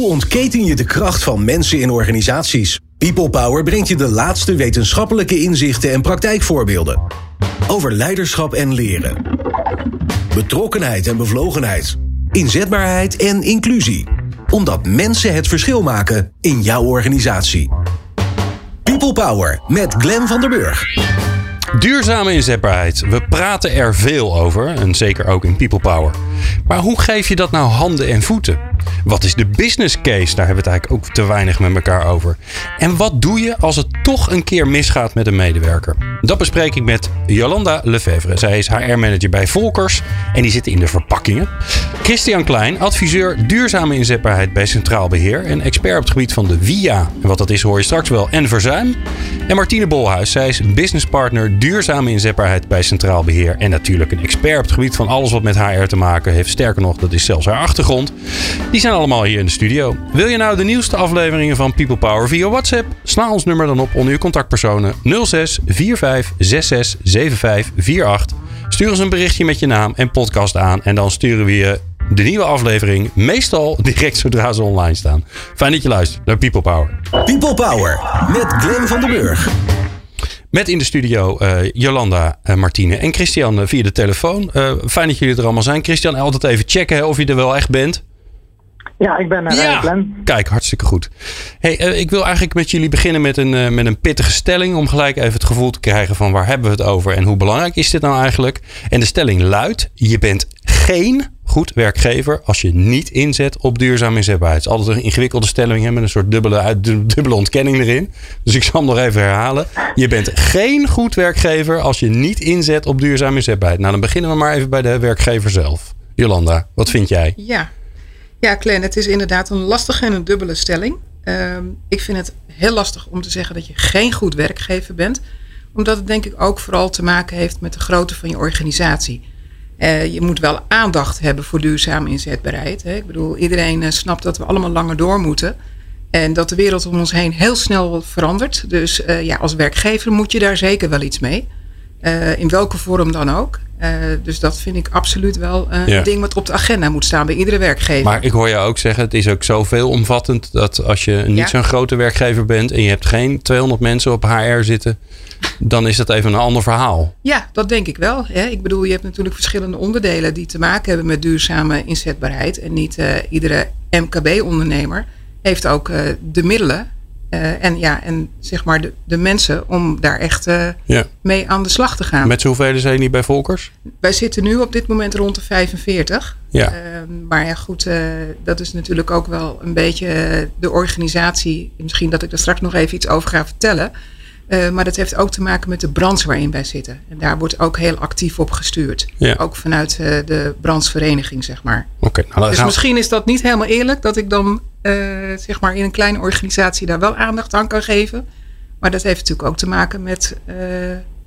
Hoe ontketen je de kracht van mensen in organisaties? People Power brengt je de laatste wetenschappelijke inzichten en praktijkvoorbeelden. Over leiderschap en leren. Betrokkenheid en bevlogenheid. Inzetbaarheid en inclusie. Omdat mensen het verschil maken in jouw organisatie. People Power met Glen van der Burg. Duurzame inzetbaarheid. We praten er veel over en zeker ook in People Power. Maar hoe geef je dat nou handen en voeten? Wat is de business case? Daar hebben we het eigenlijk ook te weinig met elkaar over. En wat doe je als het toch een keer misgaat met een medewerker? Dat bespreek ik met Jolanda Lefevre. Zij is HR-manager bij Volkers en die zit in de verpakkingen. Christian Klein, adviseur duurzame inzetbaarheid bij Centraal Beheer en expert op het gebied van de VIA. En wat dat is hoor je straks wel. En verzuim. En Martine Bolhuis, zij is businesspartner duurzame inzetbaarheid bij Centraal Beheer. En natuurlijk een expert op het gebied van alles wat met HR te maken heeft. Sterker nog, dat is zelfs haar achtergrond. Die zijn allemaal hier in de studio. Wil je nou de nieuwste afleveringen van People Power via WhatsApp? Sla ons nummer dan op onder je contactpersonen 06 45 66 75 48. Stuur ons een berichtje met je naam en podcast aan. En dan sturen we je de nieuwe aflevering meestal direct zodra ze online staan. Fijn dat je luistert naar People Power. People Power met Glen van der Burg. Met in de studio uh, Jolanda, uh, Martine en Christian uh, via de telefoon. fijn dat jullie er allemaal zijn. Christian, altijd even checken of je er wel echt bent. Ja, ik ben er, ja. Kijk, hartstikke goed. Hey, ik wil eigenlijk met jullie beginnen met een, met een pittige stelling. Om gelijk even het gevoel te krijgen van waar hebben we het over en hoe belangrijk is dit nou eigenlijk. En de stelling luidt, je bent geen goed werkgever als je niet inzet op duurzame inzetbaarheid. Het is altijd een ingewikkelde stelling hè, met een soort dubbele, dubbele ontkenning erin. Dus ik zal hem nog even herhalen. Je bent geen goed werkgever als je niet inzet op duurzame inzetbaarheid. Nou, dan beginnen we maar even bij de werkgever zelf. Jolanda, wat vind jij? Ja, ja Glenn, het is inderdaad een lastige en een dubbele stelling. Ehm, ik vind het heel lastig om te zeggen dat je geen goed werkgever bent. Omdat het denk ik ook vooral te maken heeft met de grootte van je organisatie. Uh, je moet wel aandacht hebben voor duurzame inzetbaarheid. Hè. Ik bedoel, iedereen uh, snapt dat we allemaal langer door moeten. En dat de wereld om ons heen heel snel verandert. Dus uh, ja, als werkgever moet je daar zeker wel iets mee. In welke vorm dan ook. dus dat vind ik absoluut wel een ding wat op de agenda moet staan bij iedere werkgever. Maar ik hoor je ook zeggen, het is ook zo veelomvattend dat als je niet zo'n grote werkgever bent en je hebt geen 200 mensen op HR zitten, dan is dat even een ander verhaal. Ja, dat denk ik wel. Hè. Ik bedoel, je hebt natuurlijk verschillende onderdelen die te maken hebben met duurzame inzetbaarheid. En niet iedere MKB-ondernemer heeft ook de middelen uh, en, ja, en zeg maar de, de mensen om daar echt ja. mee aan de slag te gaan. Met zoveel zijn jullie bij Volkers? Wij zitten nu op dit moment rond de 45. Ja. Ehm, maar ja, goed, dat is natuurlijk ook wel een beetje de organisatie. Misschien dat ik daar straks nog even iets over ga vertellen. Uh, maar dat heeft ook te maken met de branche waarin wij zitten. En daar wordt ook heel actief op gestuurd. Ja. Ook vanuit uh, de branchevereniging, zeg maar. Oké. nou, dus misschien is dat niet helemaal eerlijk dat ik dan uh, zeg maar in een kleine organisatie daar wel aandacht aan kan geven. Maar dat heeft natuurlijk ook te maken met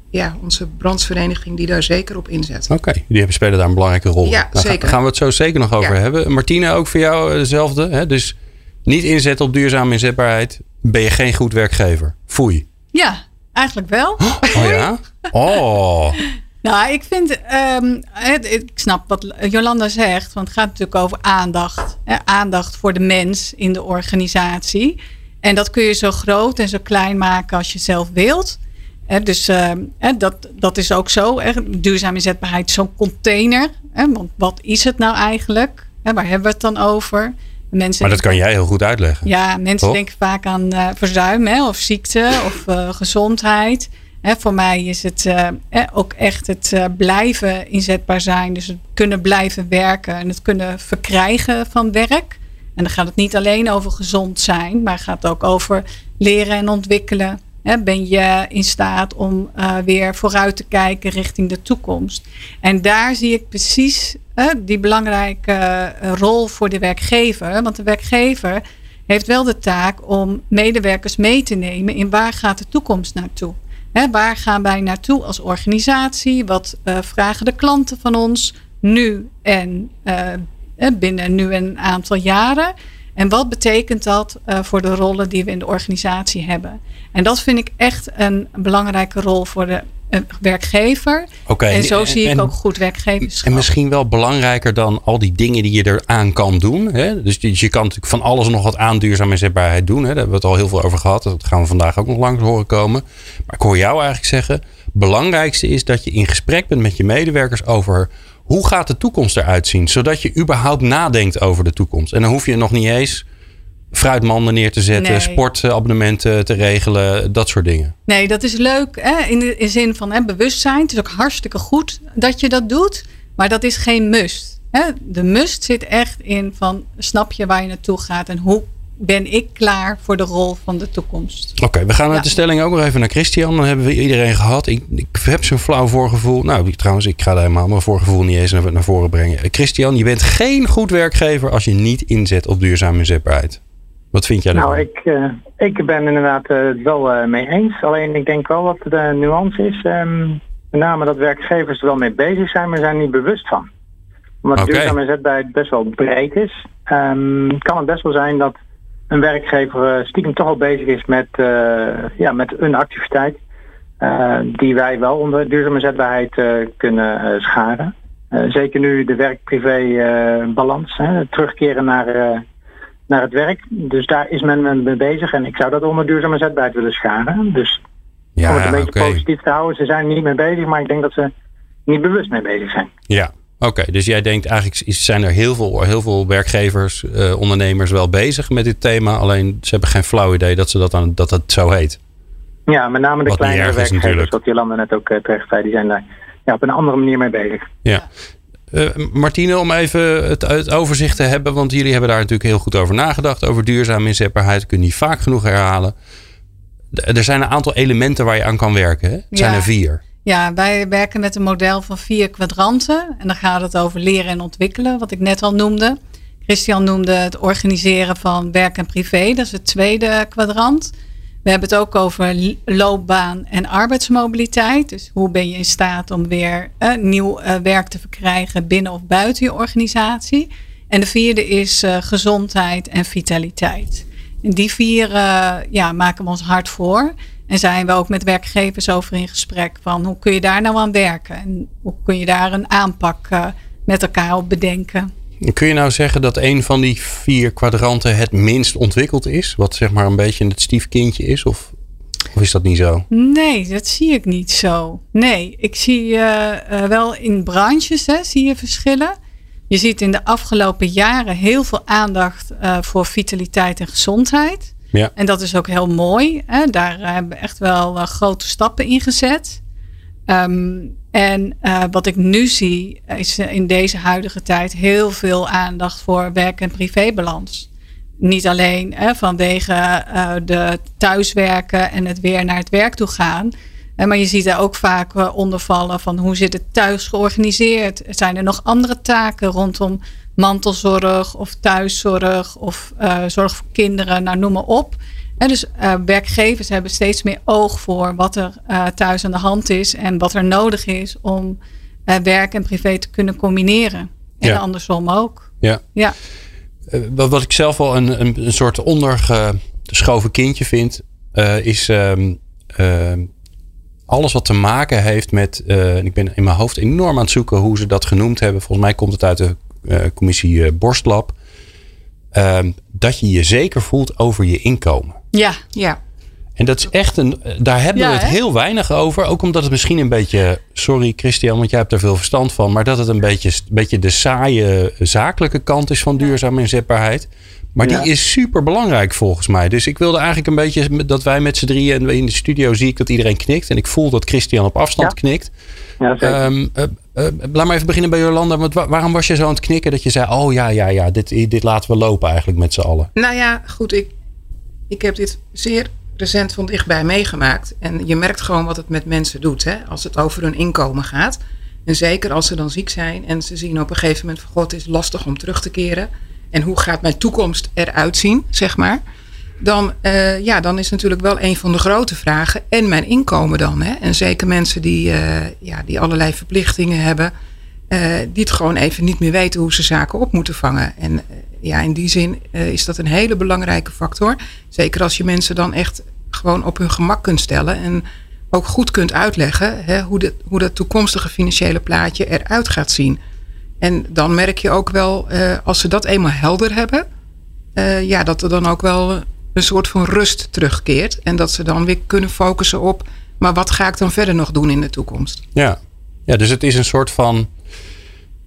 ja, onze branchevereniging die daar zeker op inzet. Oké, okay. die spelen daar een belangrijke rol. Ja, nou, zeker. Daar gaan we het zo zeker nog over ja. hebben. Martine, ook voor jou hetzelfde. Hè? Dus niet inzetten op duurzame inzetbaarheid. Ben je geen goed werkgever. Foei. Ja, eigenlijk wel. Oh ja? Oh. nou, ik vind, um, ik snap wat Jolanda zegt, want het gaat natuurlijk over aandacht. Hè? Aandacht voor de mens in de organisatie. En dat kun je zo groot en zo klein maken als je zelf wilt. dus uh, dat, dat is ook zo. Hè? Duurzame inzetbaarheid is zo'n container. want wat is het nou eigenlijk? waar hebben we het dan over? Mensen maar dat kan jij heel goed uitleggen. Ja, mensen denken vaak aan uh, verzuim hè, of ziekte of uh, gezondheid. Hè, voor mij is het uh, ook echt het blijven inzetbaar zijn. Dus het kunnen blijven werken en het kunnen verkrijgen van werk. En dan gaat het niet alleen over gezond zijn, maar het gaat ook over leren en ontwikkelen. Ben je in staat om weer vooruit te kijken richting de toekomst? En daar zie ik precies die belangrijke eh, rol voor de werkgever. Want de werkgever heeft wel de taak om medewerkers mee te nemen in waar gaat de toekomst naartoe. Hè, waar gaan wij naartoe als organisatie? Wat uh, vragen de klanten van ons nu en binnen nu en een aantal jaren? En wat betekent dat uh, voor de rollen die we in de organisatie hebben? En dat vind ik echt een belangrijke rol voor de werkgever. Okay, en zo zie ik ook goed werkgeverschap. En misschien wel belangrijker dan al die dingen die je eraan kan doen. Hè? Dus je kan natuurlijk van alles nog wat aan duurzaam inzetbaarheid doen. Hè? Daar hebben we het al heel veel over gehad. Dat gaan we vandaag ook nog langs horen komen. Maar ik hoor jou eigenlijk zeggen, belangrijkste is dat je in gesprek bent met je medewerkers over hoe gaat de toekomst eruit zien? Zodat je überhaupt nadenkt over de toekomst. En dan hoef je nog niet eens fruitmanden neer te zetten, sportabonnementen te regelen, dat soort dingen. Nee, dat is leuk hè? In de zin van hè, bewustzijn. Het is ook hartstikke goed dat je dat doet, maar dat is geen must. Hè? De must zit echt in van snap je waar je naartoe gaat en hoe ben ik klaar voor de rol van de toekomst. Oké, we gaan met de stelling ook nog even naar Christian. Dan hebben we iedereen gehad. Ik, ik heb zo'n flauw voorgevoel. Nou, trouwens, ik ga daar helemaal mijn voorgevoel niet eens naar, naar voren brengen. Christian, je bent geen goed werkgever als je niet inzet op duurzame inzetbaarheid. Wat vind jij daarvan? Nou, ik, uh, ik ben inderdaad uh, het wel uh, mee eens. Alleen ik denk wel wat de nuance is. Um, met name dat werkgevers er wel mee bezig zijn, maar zijn niet bewust van. Omdat okay. duurzame inzetbaarheid best wel breed is. Um, kan het best wel zijn dat een werkgever stiekem toch al bezig is met, ja, met een activiteit. die wij wel onder duurzame inzetbaarheid kunnen scharen. zeker nu de werk-privé balans, terugkeren naar naar het werk. Dus daar is men mee bezig. En ik zou dat onder duurzame zetbaarheid willen scharen. Dus ja, om het een beetje positief te houden. Ze zijn niet mee bezig, maar ik denk dat ze niet bewust mee bezig zijn. Ja, Oké, dus jij denkt eigenlijk zijn er heel veel, heel veel werkgevers, uh, ondernemers wel bezig met dit thema. Alleen ze hebben geen flauw idee dat, ze dat, aan, dat het zo heet. Ja, met name de Wat kleinere werkgevers, natuurlijk. wat Jolanda net ook uh, terecht zei, die zijn daar ja, op een andere manier mee bezig. Ja. Uh, Martine, om even het, het, overzicht te hebben, want jullie hebben daar natuurlijk heel goed over nagedacht, over duurzame inzetbaarheid. Kun je niet vaak genoeg herhalen. Er zijn een aantal elementen waar je aan kan werken. Hè? Het zijn er vier. Ja, wij werken met een model van vier kwadranten. En dan gaat het over leren en ontwikkelen, wat ik net al noemde. Christian noemde het organiseren van werk en privé. Dat is het tweede kwadrant. We hebben het ook over loopbaan en arbeidsmobiliteit. Dus hoe ben je in staat om weer uh, nieuw uh, werk te verkrijgen binnen of buiten je organisatie. En de vierde is uh, gezondheid en vitaliteit. En die vier ja, maken we ons hard voor. En zijn we ook met werkgevers over in gesprek van hoe kun je daar nou aan werken? En hoe kun je daar een aanpak met elkaar op bedenken? Kun je nou zeggen dat een van die vier kwadranten het minst ontwikkeld is? Wat zeg maar een beetje het stiefkindje is? Of, of is dat niet zo? Nee, dat zie ik niet zo. Nee, ik zie uh, wel in branches hè, zie je verschillen. Je ziet in de afgelopen jaren heel veel aandacht uh, voor vitaliteit en gezondheid. Ja. En dat is ook heel mooi. Hè? Daar hebben we echt wel grote stappen in gezet. Um, en uh, wat ik nu zie, is in deze huidige tijd heel veel aandacht voor werk- en privébalans. Niet alleen hè, vanwege uh, de thuiswerken en het weer naar het werk toe gaan. Maar je ziet er ook vaak onder vallen van hoe zit het thuis georganiseerd? Zijn er nog andere taken rondom mantelzorg of thuiszorg of zorg voor kinderen? Nou, noem maar op dus uh, werkgevers hebben steeds meer oog voor wat er uh, thuis aan de hand is en wat er nodig is om werk en privé te kunnen combineren. En ja. andersom ook. Ja. ja. wat ik zelf wel een, een, een soort ondergeschoven kindje vind, is um, alles wat te maken heeft met. ik ben in mijn hoofd enorm aan het zoeken hoe ze dat genoemd hebben. Volgens mij komt het uit de commissie Borstlab. Ehm, dat je je zeker voelt over je inkomen. Ja, ja. En dat is echt een. Daar hebben we het heel weinig over. Ook omdat het misschien een beetje. Sorry, Christian, want jij hebt er veel verstand van. Maar dat het een beetje, een beetje de saaie zakelijke kant is van duurzame inzetbaarheid. Maar die is super belangrijk volgens mij. Dus ik wilde eigenlijk een beetje dat wij met z'n drieën. En in de studio zie ik dat iedereen knikt. En ik voel dat Christian op afstand knikt. Ja, um, uh, laat maar even beginnen bij Jolanda. Waarom was je zo aan het knikken dat je zei: Oh ja, ja, ja, dit, dit laten we lopen eigenlijk met z'n allen? Nou ja, goed. Ik, ik heb dit zeer recent van dichtbij meegemaakt. En je merkt gewoon wat het met mensen doet hè, als het over hun inkomen gaat. En zeker als ze dan ziek zijn en ze zien op een gegeven moment God, het is lastig om terug te keren. En hoe gaat mijn toekomst eruit zien, zeg maar. Dan, uh, ja, dan is natuurlijk wel een van de grote vragen. En mijn inkomen dan. Hè? En zeker mensen die, uh, ja, die allerlei verplichtingen hebben. Uh, die het gewoon even niet meer weten hoe ze zaken op moeten vangen. En ja, in die zin is dat een hele belangrijke factor. Zeker als je mensen dan echt gewoon op hun gemak kunt stellen. En ook goed kunt uitleggen hè, hoe, de, hoe dat toekomstige financiële plaatje eruit gaat zien. En dan merk je ook wel, als ze dat eenmaal helder hebben, ja, dat er dan ook wel een soort van rust terugkeert. En dat ze dan weer kunnen focussen op, maar wat ga ik dan verder nog doen in de toekomst? Ja, ja dus het is een soort van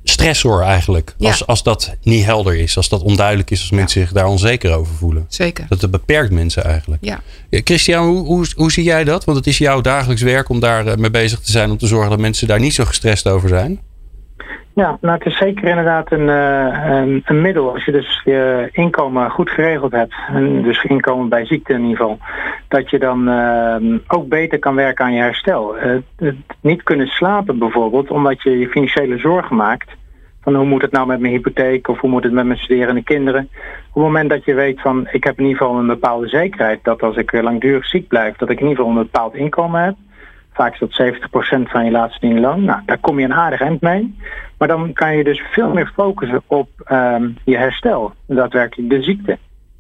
stressor eigenlijk. Als, als dat niet helder is, als dat onduidelijk is, als mensen zich daar onzeker over voelen. Zeker. Dat, beperkt mensen eigenlijk. Ja. Christian, hoe, hoe, hoe, zie jij dat? Want het is jouw dagelijks werk om daar eh, mee bezig te zijn, om te zorgen dat mensen daar niet zo gestrest over zijn. Ja, nou het is zeker inderdaad een, uh, een, een, middel. Als je dus je inkomen goed geregeld hebt, en dus inkomen bij ziekte in ieder geval, dat je dan uh, ook beter kan werken aan je herstel. Uh, niet kunnen slapen bijvoorbeeld, omdat je je financiële zorgen maakt. Van hoe moet het nou met mijn hypotheek of hoe moet het met mijn studerende kinderen. Op het moment dat je weet van ik heb in ieder geval een bepaalde zekerheid dat als ik langdurig ziek blijf, dat ik in ieder geval een bepaald inkomen heb Vaak is dat 70% van je laatste loon. Nou, daar kom je een aardig eind mee. Maar dan kan je dus veel meer focussen op um, je herstel. Daadwerkelijk de ziekte.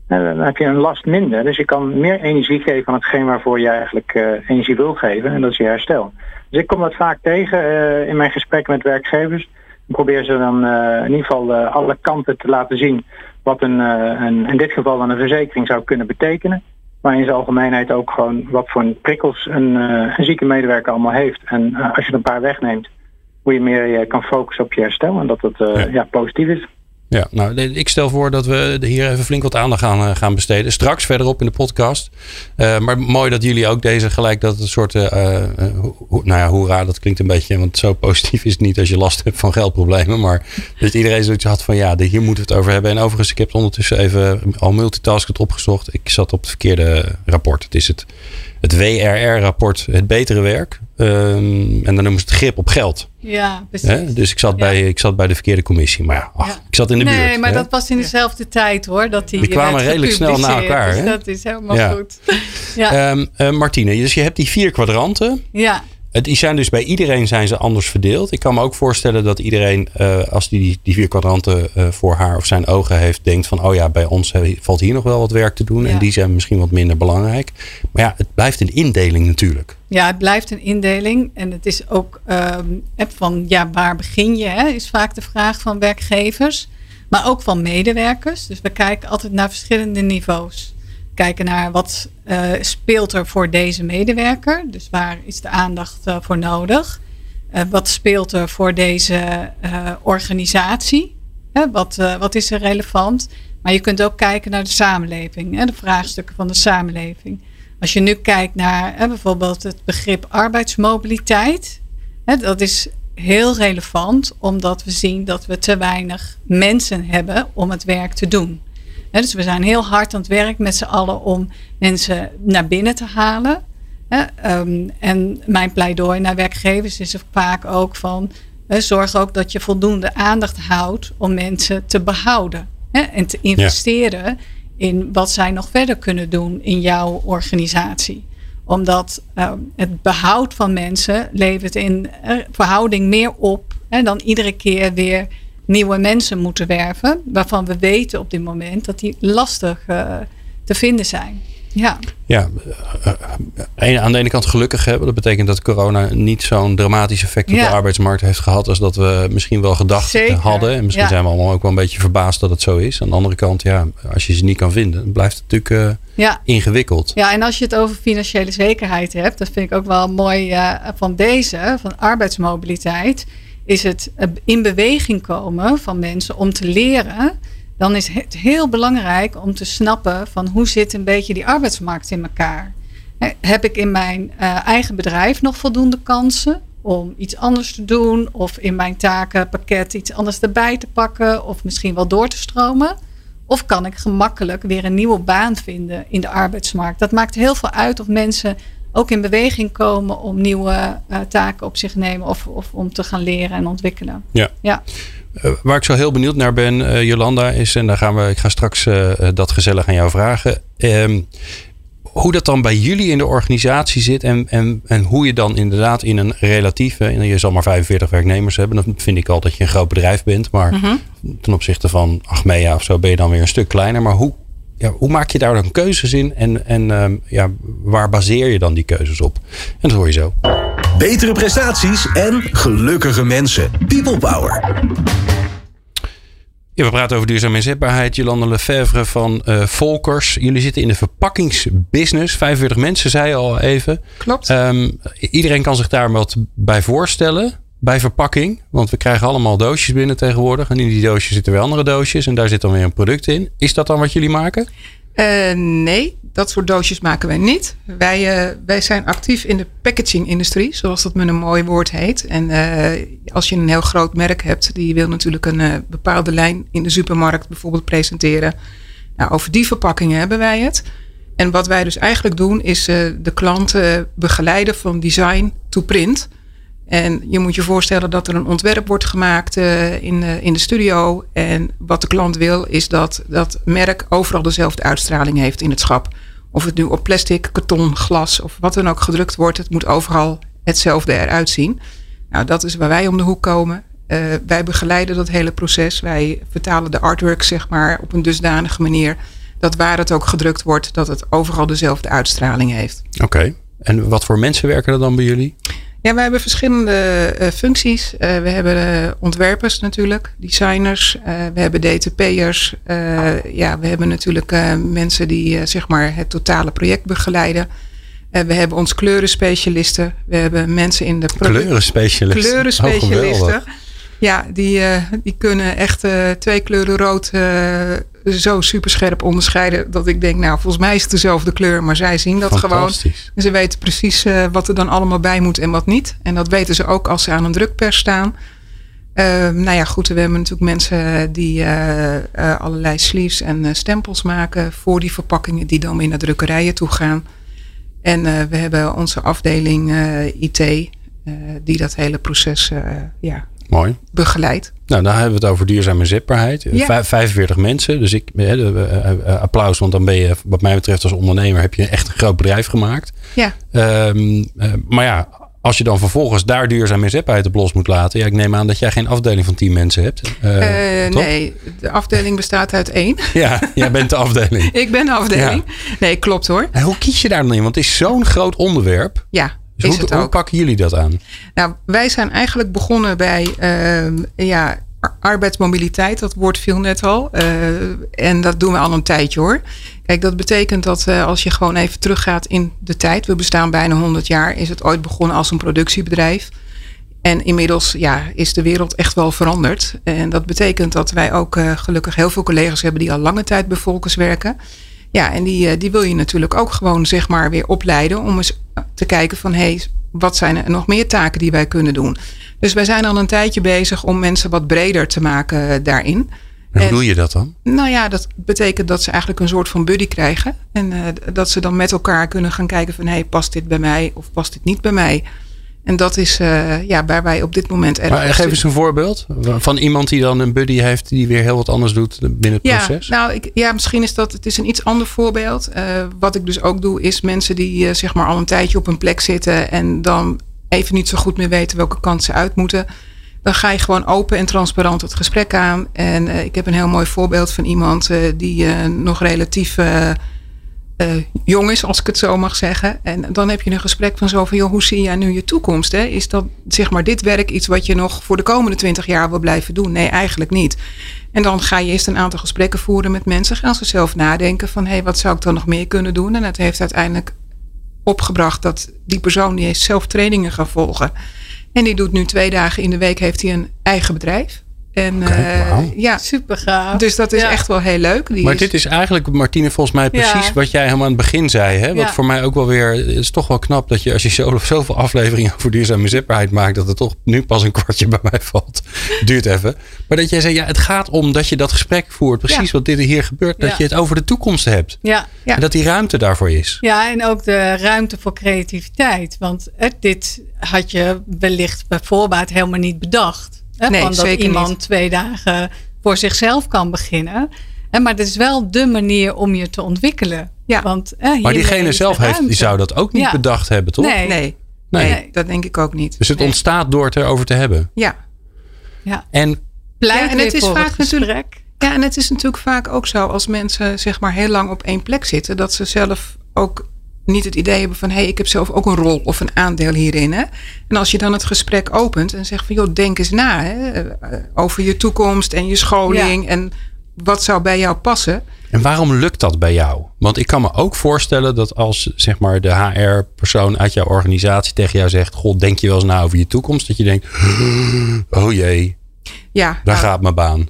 En dan heb je een last minder. Dus je kan meer energie geven aan hetgeen waarvoor je eigenlijk uh, energie wil geven. En dat is je herstel. Dus ik kom dat vaak tegen uh, in mijn gesprekken met werkgevers. Ik probeer ze dan uh, in ieder geval alle kanten te laten zien wat een, een, in dit geval dan een verzekering zou kunnen betekenen. Maar in zijn algemeenheid ook gewoon wat voor prikkels een, uh, een zieke medewerker allemaal heeft. En uh, als je er een paar wegneemt, hoe je meer je kan focussen op je herstel en dat het ja. ja. positief is. Ja, nou, ik stel voor dat we hier even flink wat aandacht aan gaan besteden. Straks verderop in de podcast. Uh, maar mooi dat jullie ook deze gelijk dat het soort. Uh, nou ja, hoera, dat klinkt een beetje. Want zo positief is het niet als je last hebt van geldproblemen. Maar dat iedereen zoiets had van ja, hier moeten we het over hebben. En overigens, ik heb ondertussen even al multitaskend opgezocht. Ik zat op het verkeerde rapport. Het is het het WRR-rapport Het Betere Werk. Um, en dan noemen ze het grip op geld. Ja, precies. Dus ik zat, bij, ik zat bij de verkeerde commissie. Maar ja, ach, ik zat in de nee, buurt. Nee, maar dat was in dezelfde tijd hoor. Dat die We kwamen redelijk snel na elkaar. Dus dat is helemaal goed. Ja. Um, uh, Martine, dus je hebt die vier kwadranten. Ja. Die zijn dus bij iedereen zijn ze anders verdeeld. Ik kan me ook voorstellen dat iedereen, uh, als die, die vier kwadranten uh, voor haar of zijn ogen heeft, denkt van, oh ja, bij ons valt hier nog wel wat werk te doen. Ja. En die zijn misschien wat minder belangrijk. Maar ja, het blijft een indeling natuurlijk. Ja, het blijft een indeling. En het is ook um, van, ja, waar begin je? Hè, is vaak de vraag van werkgevers. Maar ook van medewerkers. Dus we kijken altijd naar verschillende niveaus kijken naar wat uh, speelt er voor deze medewerker. Dus waar is de aandacht uh, voor nodig? Uh, wat speelt er voor deze organisatie? wat, wat is er relevant? Maar je kunt ook kijken naar de samenleving, hè, de vraagstukken van de samenleving. Als je nu kijkt naar bijvoorbeeld het begrip arbeidsmobiliteit, dat is heel relevant omdat we zien dat we te weinig mensen hebben om het werk te doen dus we zijn heel hard aan het werk met z'n allen om mensen naar binnen te halen. Um, en mijn pleidooi naar werkgevers is er vaak ook van zorg ook dat je voldoende aandacht houdt om mensen te behouden. en te investeren in wat zij nog verder kunnen doen in jouw organisatie omdat uh, het behoud van mensen levert in uh, verhouding meer op hè, dan iedere keer weer nieuwe mensen moeten werven. Waarvan we weten op dit moment dat die lastig uh, te vinden zijn. Ja, ja uh, aan de ene kant gelukkig hebben. Dat betekent dat corona niet zo'n dramatisch effect op ja. de arbeidsmarkt heeft gehad. als dat we misschien wel gedacht Zeker. hadden. En misschien ja. zijn we allemaal ook wel een beetje verbaasd dat het zo is. Aan de andere kant, ja, als je ze niet kan vinden, dan blijft het natuurlijk uh, ja. ingewikkeld. Ja, en als je het over financiële zekerheid hebt, dat vind ik ook wel mooi uh, van deze, van arbeidsmobiliteit is het in beweging komen van mensen om te leren. Dan is het heel belangrijk om te snappen van hoe zit een beetje die arbeidsmarkt in elkaar. Heb ik in mijn uh, eigen bedrijf nog voldoende kansen om iets anders te doen of in mijn takenpakket iets anders erbij te pakken of misschien wel door te stromen? Of kan ik gemakkelijk weer een nieuwe baan vinden in de arbeidsmarkt? Dat maakt heel veel uit of mensen ook in beweging komen om nieuwe uh, taken op zich nemen of, of om te gaan leren en ontwikkelen. Ja. ja. Uh, waar ik zo heel benieuwd naar ben, uh, Jolanda, is, en daar gaan we, ik ga straks dat gezellig aan jou vragen. Ehm, hoe dat dan bij jullie in de organisatie zit en, en, en hoe je dan inderdaad in een relatieve, je zal maar 45 werknemers hebben, dan vind ik al dat je een groot bedrijf bent, maar mm -hmm. ten opzichte van Achmea of zo ben je dan weer een stuk kleiner. Maar hoe ja, hoe maak je daar dan keuzes in en, en ehm, ja, waar baseer je dan die keuzes op? En dat hoor je zo. Betere prestaties en gelukkige mensen. People Power. Ja, we praten over duurzame inzetbaarheid. Jolande Lefevre van uh, Volkers. Jullie zitten in de verpakkingsbusiness. 45 mensen, zei je al even. Klopt. Um, iedereen kan zich daar wat bij voorstellen. Bij verpakking. Want we krijgen allemaal doosjes binnen tegenwoordig. En in die doosjes zitten weer andere doosjes. En daar zit dan weer een product in. Is dat dan wat jullie maken? Uh, nee, dat soort doosjes maken wij niet. Wij, uh, wij zijn actief in de packaging-industrie, zoals dat met een mooi woord heet. En uh, als je een heel groot merk hebt, die wil natuurlijk een bepaalde lijn in de supermarkt bijvoorbeeld presenteren. Nou, over die verpakkingen hebben wij het. En wat wij dus eigenlijk doen, is de klanten begeleiden van design to print. En je moet je voorstellen dat er een ontwerp wordt gemaakt uh, in, uh, in de studio. En wat de klant wil, is dat dat merk overal dezelfde uitstraling heeft in het schap. Of het nu op plastic, karton, glas of wat dan ook gedrukt wordt. Het moet overal hetzelfde eruit zien. Nou, dat is waar wij om de hoek komen. Uh, wij begeleiden dat hele proces. Wij vertalen de artwork zeg maar op een dusdanige manier dat waar het ook gedrukt wordt, dat het overal dezelfde uitstraling heeft. Oké. En wat voor mensen werken er dan bij jullie? Ja, we hebben verschillende uh, functies. Uh, we hebben uh, ontwerpers natuurlijk, designers. we hebben DTP'ers. ja, we hebben natuurlijk mensen die zeg maar het totale project begeleiden. we hebben ons kleurenspecialisten. We hebben mensen in de... Kleurenspecialisten? Kleurenspecialisten. Oh, ja, die, die kunnen echt twee kleuren rood zo super scherp onderscheiden dat ik denk, nou, volgens mij is het dezelfde kleur, maar zij zien dat gewoon. En ze weten precies uh, wat er dan allemaal bij moet en wat niet. En dat weten ze ook als ze aan een drukpers staan. Uh, nou ja, goed, we hebben natuurlijk mensen die uh, allerlei sleeves en stempels maken voor die verpakkingen die dan weer naar drukkerijen toe gaan. En we hebben onze afdeling IT, die dat hele proces ja, Mooi. begeleid. Nou, dan hebben we het over duurzame zetbaarheid. Ja. 45 mensen. Dus ik, hè, de, uh, applaus, want dan ben je, wat mij betreft, als ondernemer heb je echt een groot bedrijf gemaakt. Ja. Um, uh, maar ja, als je dan vervolgens daar duurzame inzetbaarheid op los moet laten. Ja, ik neem aan dat jij geen afdeling van 10 mensen hebt. nee, de afdeling bestaat uit één. Ja, jij bent de afdeling. ik ben de afdeling. Ja. Nee, klopt hoor. En hoe kies je daar dan in? Want het is zo'n groot onderwerp. Ja. Dus hoe, hoe, pakken jullie dat aan? Nou, wij zijn eigenlijk begonnen bij uh, ja, arbeidsmobiliteit. Dat woord viel net al. Uh, en dat doen we al een tijdje hoor. Kijk, dat betekent dat uh, als je gewoon even teruggaat in de tijd. We bestaan bijna 100 jaar. Is het ooit begonnen als een productiebedrijf. En inmiddels ja, is de wereld echt wel veranderd. En dat betekent dat wij ook uh, gelukkig heel veel collega's hebben die al lange tijd bij Volkers werken. Ja, en die, die wil je natuurlijk ook gewoon zeg maar weer opleiden om eens te kijken van hé, hey, wat zijn er nog meer taken die wij kunnen doen. Dus wij zijn al een tijdje bezig om mensen wat breder te maken daarin. En hoe doe je dat dan? Nou ja, dat betekent dat ze eigenlijk een soort van buddy krijgen. En uh, dat ze dan met elkaar kunnen gaan kijken van hé, hey, past dit bij mij of past dit niet bij mij? En dat is uh, ja, waar wij op dit moment erg. Maar geef eens een voorbeeld van iemand die dan een buddy heeft die weer heel wat anders doet binnen het ja, proces. Nou, ik, ja, misschien is dat het is een iets ander voorbeeld. Uh, wat ik dus ook doe, is mensen die uh, zeg maar al een tijdje op een plek zitten en dan even niet zo goed meer weten welke kant ze uit moeten. Dan ga je gewoon open en transparant het gesprek aan. En ik heb een heel mooi voorbeeld van iemand die nog relatief uh, jong is, als ik het zo mag zeggen. En dan heb je een gesprek van zo van, joh, hoe zie jij nu je toekomst? Hè? Is dat, zeg maar, dit werk iets wat je nog voor de komende twintig jaar wil blijven doen? Nee, eigenlijk niet. En dan ga je eerst een aantal gesprekken voeren met mensen. Gaan ze zelf nadenken van, hé, hey, wat zou ik dan nog meer kunnen doen? En het heeft uiteindelijk opgebracht dat die persoon die heeft zelf trainingen gaan volgen. En die doet nu twee dagen in de week, heeft hij een eigen bedrijf. En okay, uh, wow. ja, super gaaf. Dus dat is ja. echt wel heel leuk. Die maar is... dit is eigenlijk, Martine, volgens mij precies Ja. wat jij helemaal aan het begin zei. Hè? Wat Ja. voor mij ook wel weer, het is toch wel knap dat je als je zo, zoveel afleveringen over duurzame zetbaarheid maakt, dat het toch nu pas een kwartje bij mij valt. Duurt even. Maar dat jij zei, ja, het gaat om dat je dat gesprek voert. Precies Ja. wat dit hier gebeurt. Dat Ja. je het over de toekomst hebt. Ja. Ja. En dat die ruimte daarvoor is. ja, en ook de ruimte voor creativiteit. Want eh, dit had je wellicht bij voorbaat helemaal niet bedacht. Hè, Nee, van dat iemand niet. twee dagen voor zichzelf kan beginnen. En maar het is wel de manier om je te ontwikkelen. Ja. Want, eh, Maar diegene zelf heeft, die zou dat ook niet Ja. bedacht hebben, toch? Nee. Nee, Nee. nee, dat denk ik ook niet. Dus het Nee. ontstaat door het erover te hebben. Ja, Ja. En Ja, en het is vaak het natuurlijk-. Ja, en het is natuurlijk vaak ook zo als mensen zeg maar heel lang op één plek zitten, dat ze zelf ook niet het idee hebben van hé, hey, ik heb zelf ook een rol of een aandeel hierin. Hè? En als je dan het gesprek opent en zegt van joh, denk eens na hè, eh, over je toekomst en je scholing en wat zou bij jou passen. En waarom lukt dat bij jou? Want ik kan me ook voorstellen dat als zeg maar de HR-persoon uit jouw organisatie tegen jou zegt: God, denk je wel eens na over je toekomst? Dat je denkt: Oh jee, ja, daar nou, gaat mijn baan.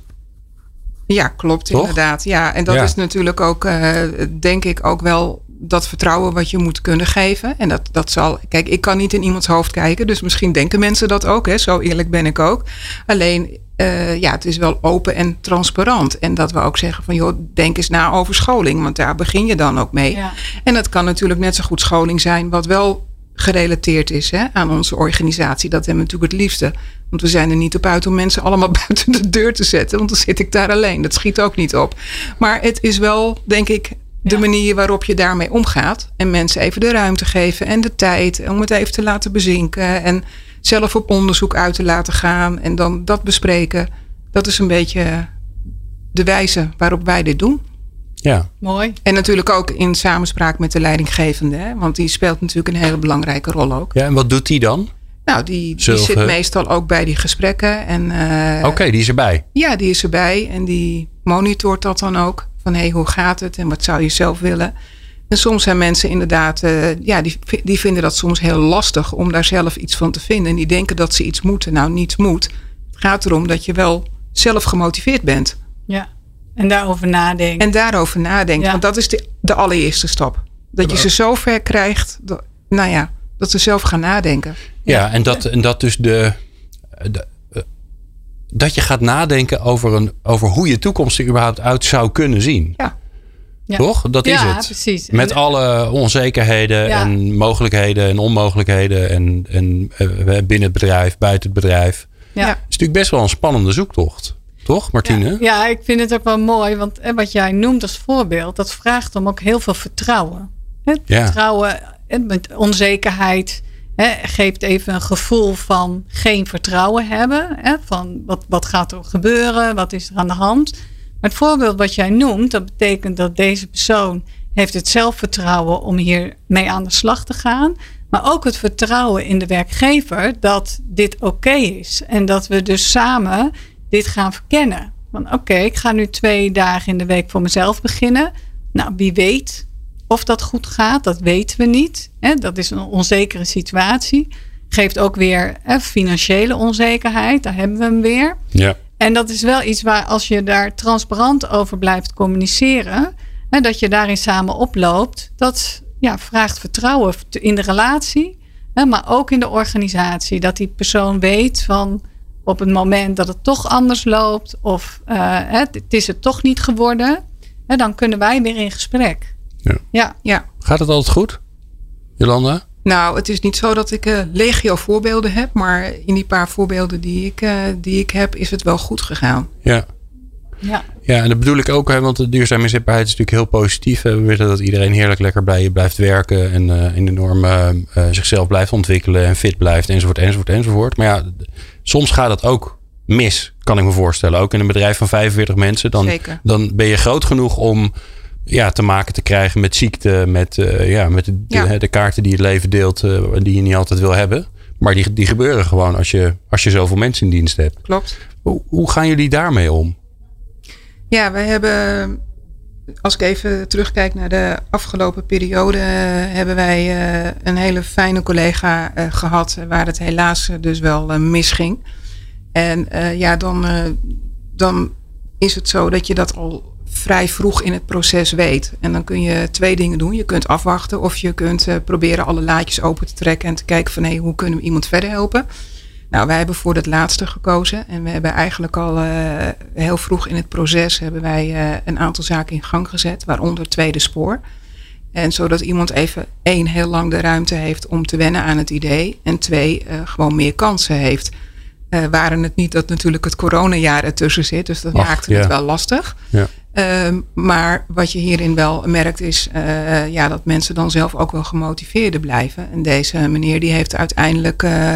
Ja, klopt inderdaad. Ja, en dat is natuurlijk ook, uh, denk ik, ook wel dat vertrouwen wat je moet kunnen geven. En dat, dat zal. Kijk, ik kan niet in iemands hoofd kijken. Dus misschien denken mensen dat ook. Hè? Zo eerlijk ben ik ook. Alleen, uh, ja, het is wel open en transparant. En dat we ook zeggen van joh, denk eens na over scholing. Want daar begin je dan ook mee. Ja. En dat kan natuurlijk net zo goed scholing zijn, wat wel gerelateerd is hè, aan onze organisatie. Dat hebben we natuurlijk het liefste. Want we zijn er niet op uit om mensen allemaal buiten de deur te zetten. Want dan zit ik daar alleen. Dat schiet ook niet op. Maar het is wel, denk ik, de manier waarop je daarmee omgaat. En mensen even de ruimte geven en de tijd om het even te laten bezinken. En zelf op onderzoek uit te laten gaan en dan dat bespreken. Dat is een beetje de wijze waarop wij dit doen. Ja. Mooi. En natuurlijk ook in samenspraak met de leidinggevende. Hè? Want die speelt natuurlijk een hele belangrijke rol ook. Ja, en wat doet die dan? Nou, die, die zit meestal ook bij die gesprekken. En, uh, Oké, die is erbij. Ja, die is erbij. En die monitort dat dan ook. Van hé, hey, hoe gaat het en wat zou je zelf willen? En soms zijn mensen inderdaad, uh, ja, die, die vinden dat soms heel lastig om daar zelf iets van te vinden. En die denken dat ze iets moeten. Nou, niets moet. Het gaat erom dat je wel zelf gemotiveerd bent. Ja, en daarover nadenken. En daarover nadenken. Want dat is de, de allereerste stap. Dat je ze zover krijgt, dat, nou ja, dat ze zelf gaan nadenken. Ja, en, dat, en dat dus de, de eh, dat je gaat nadenken over, een, over hoe je toekomst er überhaupt uit zou kunnen zien. Ja. Ja. Toch? Dat is ja, het. Precies. Met alle onzekerheden en mogelijkheden en onmogelijkheden. En, en uh, binnen het bedrijf, buiten het bedrijf. Ja. Het is natuurlijk best wel een spannende zoektocht. Toch, Martine? Ja, ik vind het ook wel mooi. Want wat jij noemt als voorbeeld, dat vraagt om ook heel veel vertrouwen. Het vertrouwen met onzekerheid geeft even een gevoel van geen vertrouwen hebben. Van wat, wat gaat er gebeuren? Wat is er aan de hand? Maar het voorbeeld wat jij noemt, dat betekent dat deze persoon heeft het zelfvertrouwen om hier mee aan de slag te gaan. Maar ook het vertrouwen in de werkgever dat dit oké is. En dat we dus samen dit gaan verkennen. Van oké, ik ga nu twee dagen in de week voor mezelf beginnen. Nou, wie weet of dat goed gaat, dat weten we niet. Dat is een onzekere situatie. Geeft ook weer financiële onzekerheid, daar hebben we hem weer. Ja. En dat is wel iets waar als je daar transparant over blijft communiceren, hè, dat je daarin samen oploopt, dat ja, vraagt vertrouwen in de relatie, hè, maar ook in de organisatie. Dat die persoon weet van op het moment dat het toch anders loopt of uh, het is het toch niet geworden, hè, dan kunnen wij weer in gesprek. Ja. ja. Ja. Gaat het altijd goed, Jolanda? Nou, het is niet zo dat ik uh, legio voorbeelden heb, maar in die paar voorbeelden die ik, uh, die ik heb, is het wel goed gegaan. Ja. Ja. ja, en dat bedoel ik ook, hè, want de duurzame inzetbaarheid is natuurlijk heel positief. We willen dat iedereen heerlijk lekker bij je blijft werken en uh, in de norm zichzelf blijft ontwikkelen en fit blijft, enzovoort, enzovoort, enzovoort. Maar ja, soms gaat het ook mis, kan ik me voorstellen. Ook in een bedrijf van 45 mensen, dan, dan ben je groot genoeg om ja, te maken te krijgen met ziekte, met, uh, ja, met de, de, de, kaarten die het leven deelt, uh, die je niet altijd wil hebben. Maar die, die gebeuren gewoon als je, als je zoveel mensen in dienst hebt. Klopt. Hoe, hoe gaan jullie daarmee om? Ja, wij hebben, als ik even terugkijk naar de afgelopen periode, hebben wij een hele fijne collega gehad waar het helaas dus wel misging. En ja, dan, dan is het zo dat je dat al vrij vroeg in het proces weet. En dan kun je twee dingen doen. Je kunt afwachten of je kunt uh, proberen alle laadjes open te trekken en te kijken van hé, hey, hoe kunnen we iemand verder helpen. Nou, wij hebben voor dat laatste gekozen en we hebben eigenlijk al uh, heel vroeg in het proces hebben wij uh, een aantal zaken in gang gezet, waaronder het tweede spoor. En zodat iemand even één heel lang de ruimte heeft om te wennen aan het idee en twee gewoon meer kansen heeft. waren het niet dat natuurlijk het coronajaar ertussen zit, dus dat Ach, maakte ja. het wel lastig. Ja. Uh, maar wat je hierin wel merkt is uh, ja, dat mensen dan zelf ook wel gemotiveerder blijven. En deze meneer die heeft uiteindelijk uh,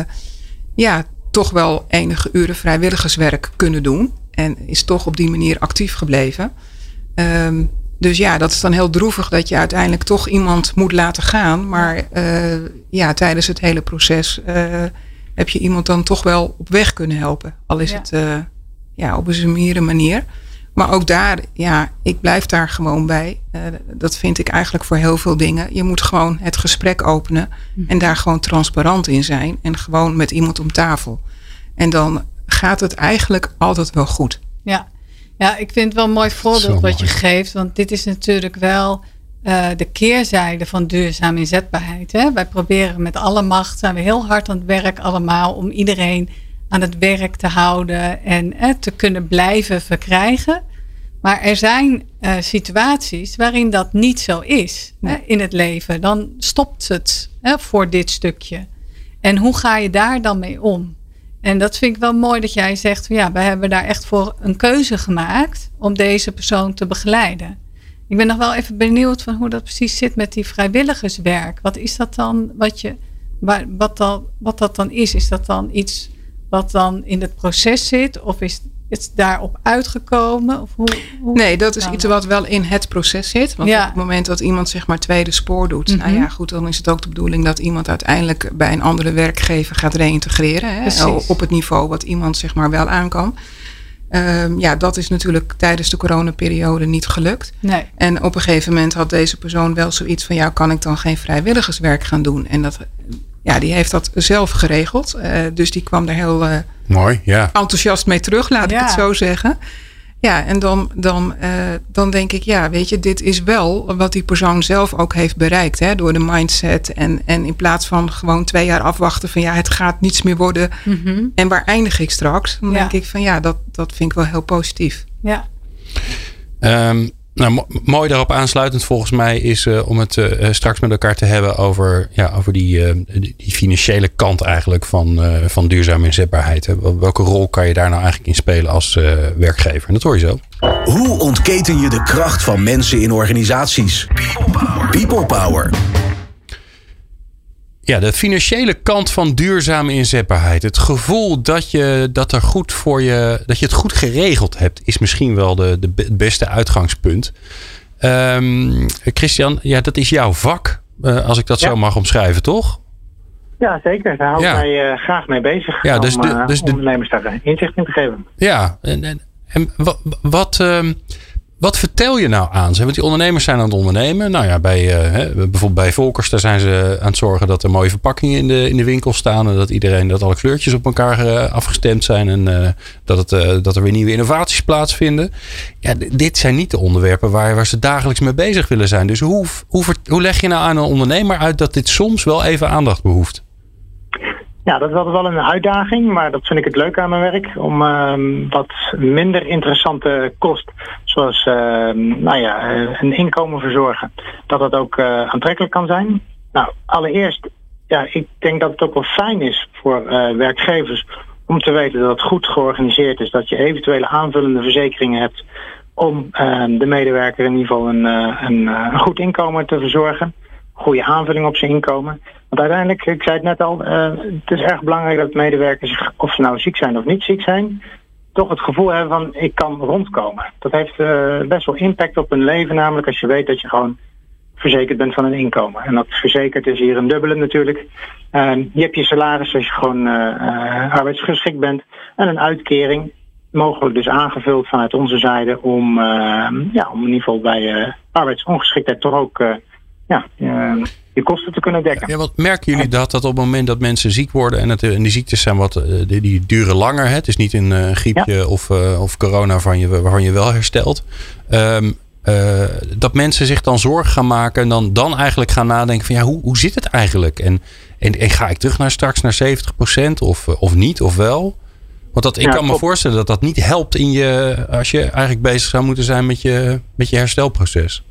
ja, toch wel enige uren vrijwilligerswerk kunnen doen. en is toch op die manier actief gebleven. Ehm, dus ja, dat is dan heel droevig dat je uiteindelijk toch iemand moet laten gaan. Maar uh, ja, tijdens het hele proces heb je iemand dan toch wel op weg kunnen helpen. Al is het ja, op een summiere manier. Maar ook daar, ja, ik blijf daar gewoon bij. dat vind ik eigenlijk voor heel veel dingen. Je moet gewoon het gesprek openen en daar gewoon transparant in zijn. En gewoon met iemand om tafel. En dan gaat het eigenlijk altijd wel goed. Ja, ja, ik vind het wel een mooi voorbeeld wat je geeft. Want dit is natuurlijk wel uh, de keerzijde van duurzame inzetbaarheid. Hè? Wij proberen met alle macht, zijn we heel hard aan het werk allemaal om iedereen aan het werk te houden en eh, te kunnen blijven verkrijgen. Maar er zijn uh, situaties waarin dat niet zo is hè, in het leven. Dan stopt het hè, voor dit stukje. En hoe ga je daar dan mee om? En dat vind ik wel mooi dat jij zegt, ja, we hebben daar echt voor een keuze gemaakt om deze persoon te begeleiden. Ik ben nog wel even benieuwd van hoe dat precies zit met die vrijwilligerswerk. Wat is dat dan, wat, je, wat, dan, wat dat dan is? Is dat dan iets wat dan in het proces zit? Of is het daarop uitgekomen? Of hoe, hoe nee, dat is iets wat wel in het proces zit. Want op het moment dat iemand zeg maar tweede spoor doet, nou mhm. ja, goed, dan is het ook de bedoeling dat iemand uiteindelijk bij een andere werkgever gaat reïntegreren. Hè, op het niveau wat iemand zeg maar wel aan kan. Um, ja, dat is natuurlijk tijdens de coronaperiode niet gelukt. Nee. En op een gegeven moment had deze persoon wel zoiets van: ja, kan ik dan geen vrijwilligerswerk gaan doen? En dat, ja, die heeft dat zelf geregeld. Uh, dus die kwam er heel. Uh, Mooi, ja. enthousiast mee terug, laat ik het zo zeggen. Ja, en dan, dan, uh, dan denk ik, ja, weet je, dit is wel wat die persoon zelf ook heeft bereikt. Hè, door de mindset. En, en in plaats van gewoon twee jaar afwachten van ja, het gaat niets meer worden. Mm -hmm. En waar eindig ik straks? Dan ja. denk ik van ja, dat, dat vind ik wel heel positief. Ja. Um, nou, mooi daarop aansluitend volgens mij is uh, om het uh, straks met elkaar te hebben over, ja, over die, die financiële kant eigenlijk van, van duurzame inzetbaarheid. Welke rol kan je daar nou eigenlijk in spelen als werkgever? En dat hoor je zo. Hoe ontketen je de kracht van mensen in organisaties? People Power. Ja, de financiële kant van duurzame inzetbaarheid. Het gevoel dat je, dat er goed voor je, dat je het goed geregeld hebt, is misschien wel de, de, het beste uitgangspunt. Um, Christian, ja, dat is jouw vak, uh, als ik dat ja. zo mag omschrijven, toch? Ja, zeker. Daar hou ik ja. mij uh, graag mee bezig. Ja, dus om de, dus de, ondernemers daar inzicht in te geven. Ja, en, en, en wat. wat um, wat vertel je nou aan ze? Want die ondernemers zijn aan het ondernemen. Nou ja, bij, uh, bijvoorbeeld bij Volkers, daar zijn ze aan het zorgen dat er mooie verpakkingen in de, in de winkel staan. En dat iedereen, dat alle kleurtjes op elkaar uh, afgestemd zijn. En uh, dat, het, dat er weer nieuwe innovaties plaatsvinden. Ja, dit zijn niet de onderwerpen waar, waar ze dagelijks mee bezig willen zijn. Dus hoe, hoe, hoe leg je nou aan een ondernemer uit dat dit soms wel even aandacht behoeft? Ja, dat is wel een uitdaging, maar dat vind ik het leuk aan mijn werk. Om uh, wat minder interessante kost, zoals uh, nou ja, een inkomen verzorgen, dat dat ook uh, aantrekkelijk kan zijn. Nou, allereerst, ja, ik denk dat het ook wel fijn is voor uh, werkgevers om te weten dat het goed georganiseerd is. Dat je eventuele aanvullende verzekeringen hebt om ehm, de medewerker in ieder geval een, een, een goed inkomen te verzorgen. Goede aanvulling op zijn inkomen. Want uiteindelijk, ik zei het net al, uh, het is erg belangrijk dat medewerkers, of ze nou ziek zijn of niet ziek zijn, toch het gevoel hebben van ik kan rondkomen. Dat heeft uh, best wel impact op hun leven, namelijk als je weet dat je gewoon verzekerd bent van een inkomen. En dat verzekerd is hier een dubbele natuurlijk. Je hebt je salaris als je gewoon arbeidsgeschikt bent en een uitkering, mogelijk dus aangevuld vanuit onze zijde om, ja, om in ieder geval bij arbeidsongeschiktheid toch ook ja, je kosten te kunnen dekken. Ja, wat merken jullie dat, dat op het moment dat mensen ziek worden en, het, en die ziektes zijn wat, die, die duren langer. Hè? Het is niet een uh, griepje ja. of, uh, of corona waarvan je, waarvan je wel herstelt. Um, uh, dat mensen zich dan zorgen gaan maken en dan, dan eigenlijk gaan nadenken van ja, hoe, hoe zit het eigenlijk? En, en, en ga ik terug naar straks naar 70% of, of niet of wel? Want dat, ik ja, kan me voorstellen dat dat niet helpt in je, als je eigenlijk bezig zou moeten zijn met je, met je herstelproces.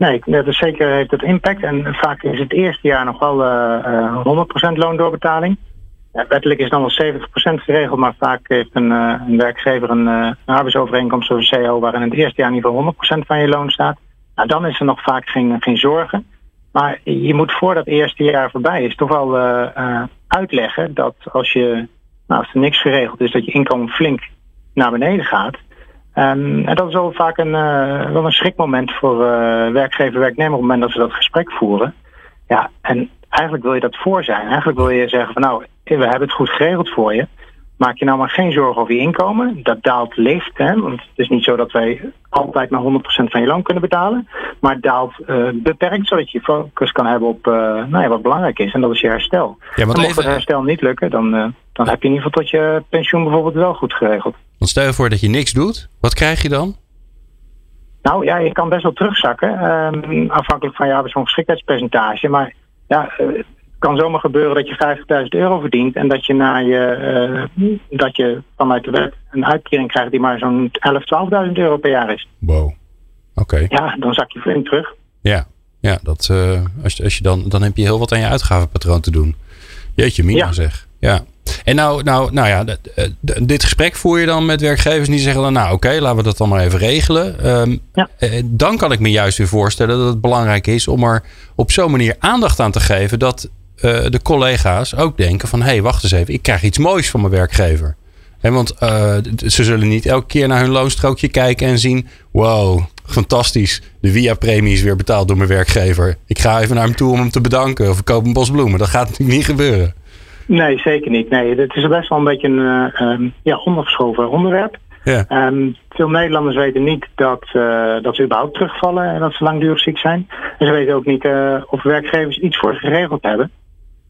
Nee, zeker heeft het impact. En vaak is het eerste jaar nog wel uh, uh, 100% loondoorbetaling. Ja, wettelijk is dan wel 70% geregeld, maar vaak heeft een, uh, een werkgever een, een arbeidsovereenkomst of een CO waarin het eerste jaar in ieder geval 100% van je loon staat. Nou, dan is er nog vaak geen, geen zorgen. Maar je moet voor dat eerste jaar voorbij is toch wel uitleggen dat als je, nou, als er niks geregeld is, dat je inkomen flink naar beneden gaat. En dat is wel vaak een, uh, wel een schrikmoment voor uh, werkgever werknemer op het moment dat ze dat gesprek voeren. Ja, en eigenlijk wil je dat voor zijn. Eigenlijk wil je zeggen van nou, we hebben het goed geregeld voor je. Maak je nou maar geen zorgen over je inkomen. Dat daalt licht. Hè? Want het is niet zo dat wij altijd maar 100% van je loon kunnen betalen. Maar het daalt uh, beperkt, zodat je focus kan hebben op uh, nou ja, wat belangrijk is. En dat is je herstel. Ja, want mocht het herstel niet lukken, dan, uh, dan heb je in ieder geval tot je pensioen bijvoorbeeld wel goed geregeld. Want stel je voor dat je niks doet. Wat krijg je dan? Nou ja, je kan best wel terugzakken. Um, afhankelijk van je arbeidsongeschiktheidspercentage. Maar ja, kan zomaar gebeuren dat je 50.000 euro verdient en dat je, na je, uh, dat je vanuit de wet een uitkering krijgt die maar zo'n 11.000, 12.000 euro per jaar is. Wow. Oké. Ja, dan zak je flink terug. Ja, ja dat, uh, als, als je dan, dan heb je heel wat aan je uitgavenpatroon te doen. Jeetje, Mina ja. zeg. Ja. En nou, nou, nou ja, dit gesprek voer je dan met werkgevers die zeggen dan, nou oké, laten we dat dan maar even regelen. Um, ja. Dan kan ik me juist weer voorstellen dat het belangrijk is om er op zo'n manier aandacht aan te geven dat uh, de collega's ook denken van... hé, hey, wacht eens even, ik krijg iets moois van mijn werkgever. He, want uh, ze zullen niet elke keer naar hun loonstrookje kijken en zien... wow, fantastisch, de via-premie is weer betaald door mijn werkgever. Ik ga even naar hem toe om hem te bedanken of ik koop een bos bloemen. Dat gaat natuurlijk niet gebeuren. Nee, zeker niet. Nee, het is best wel een beetje een um, ja, ondergeschoven onderwerp. Ja. Um, veel Nederlanders weten niet dat, uh, dat ze überhaupt terugvallen en dat ze langdurig ziek zijn. En ze weten ook niet uh, of werkgevers iets voor geregeld hebben.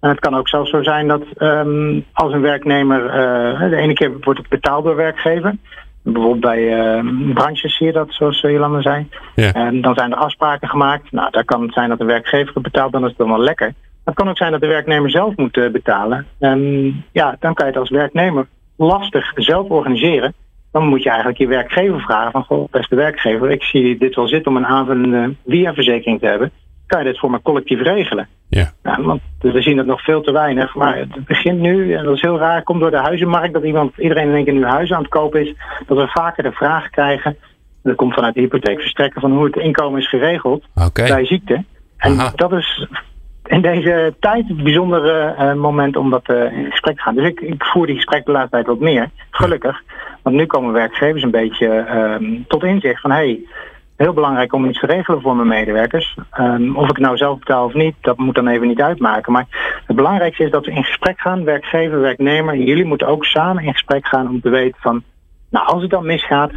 En het kan ook zelfs zo zijn dat um, als een werknemer, uh, de ene keer wordt het betaald door werkgever. Bijvoorbeeld bij branches zie je dat, zoals Jolanda zei. Ja. En dan zijn er afspraken gemaakt. Nou, daar kan het zijn dat de werkgever het betaalt, dan is het dan wel lekker. Het kan ook zijn dat de werknemer zelf moet uh, betalen. En ja, dan kan je het als werknemer lastig zelf organiseren. Dan moet je eigenlijk je werkgever vragen van, goh, beste werkgever, ik zie dit wel zitten om een aanvullende via-verzekering te hebben kan je dit voor me collectief regelen. Ja. Nou, want we zien het nog veel te weinig. Maar het begint nu, en dat is heel raar, komt door de huizenmarkt dat iemand, iedereen in één keer nu huizen aan het kopen is. Dat we vaker de vraag krijgen. Dat komt vanuit de hypotheekverstrekker van hoe het inkomen is geregeld bij ziekte. En dat is in deze tijd een bijzonder uh, moment om dat uh, in gesprek te gaan. Dus ik, ik voer die gesprek de laatste tijd wat meer. Gelukkig. Want nu komen werkgevers een beetje uh, tot inzicht van hey, heel belangrijk om iets te regelen voor mijn medewerkers. Um, of ik nou zelf betaal of niet, dat moet dan even niet uitmaken. Maar het belangrijkste is dat we in gesprek gaan, werkgever, werknemer. Jullie moeten ook samen in gesprek gaan om te weten van, nou als het dan misgaat,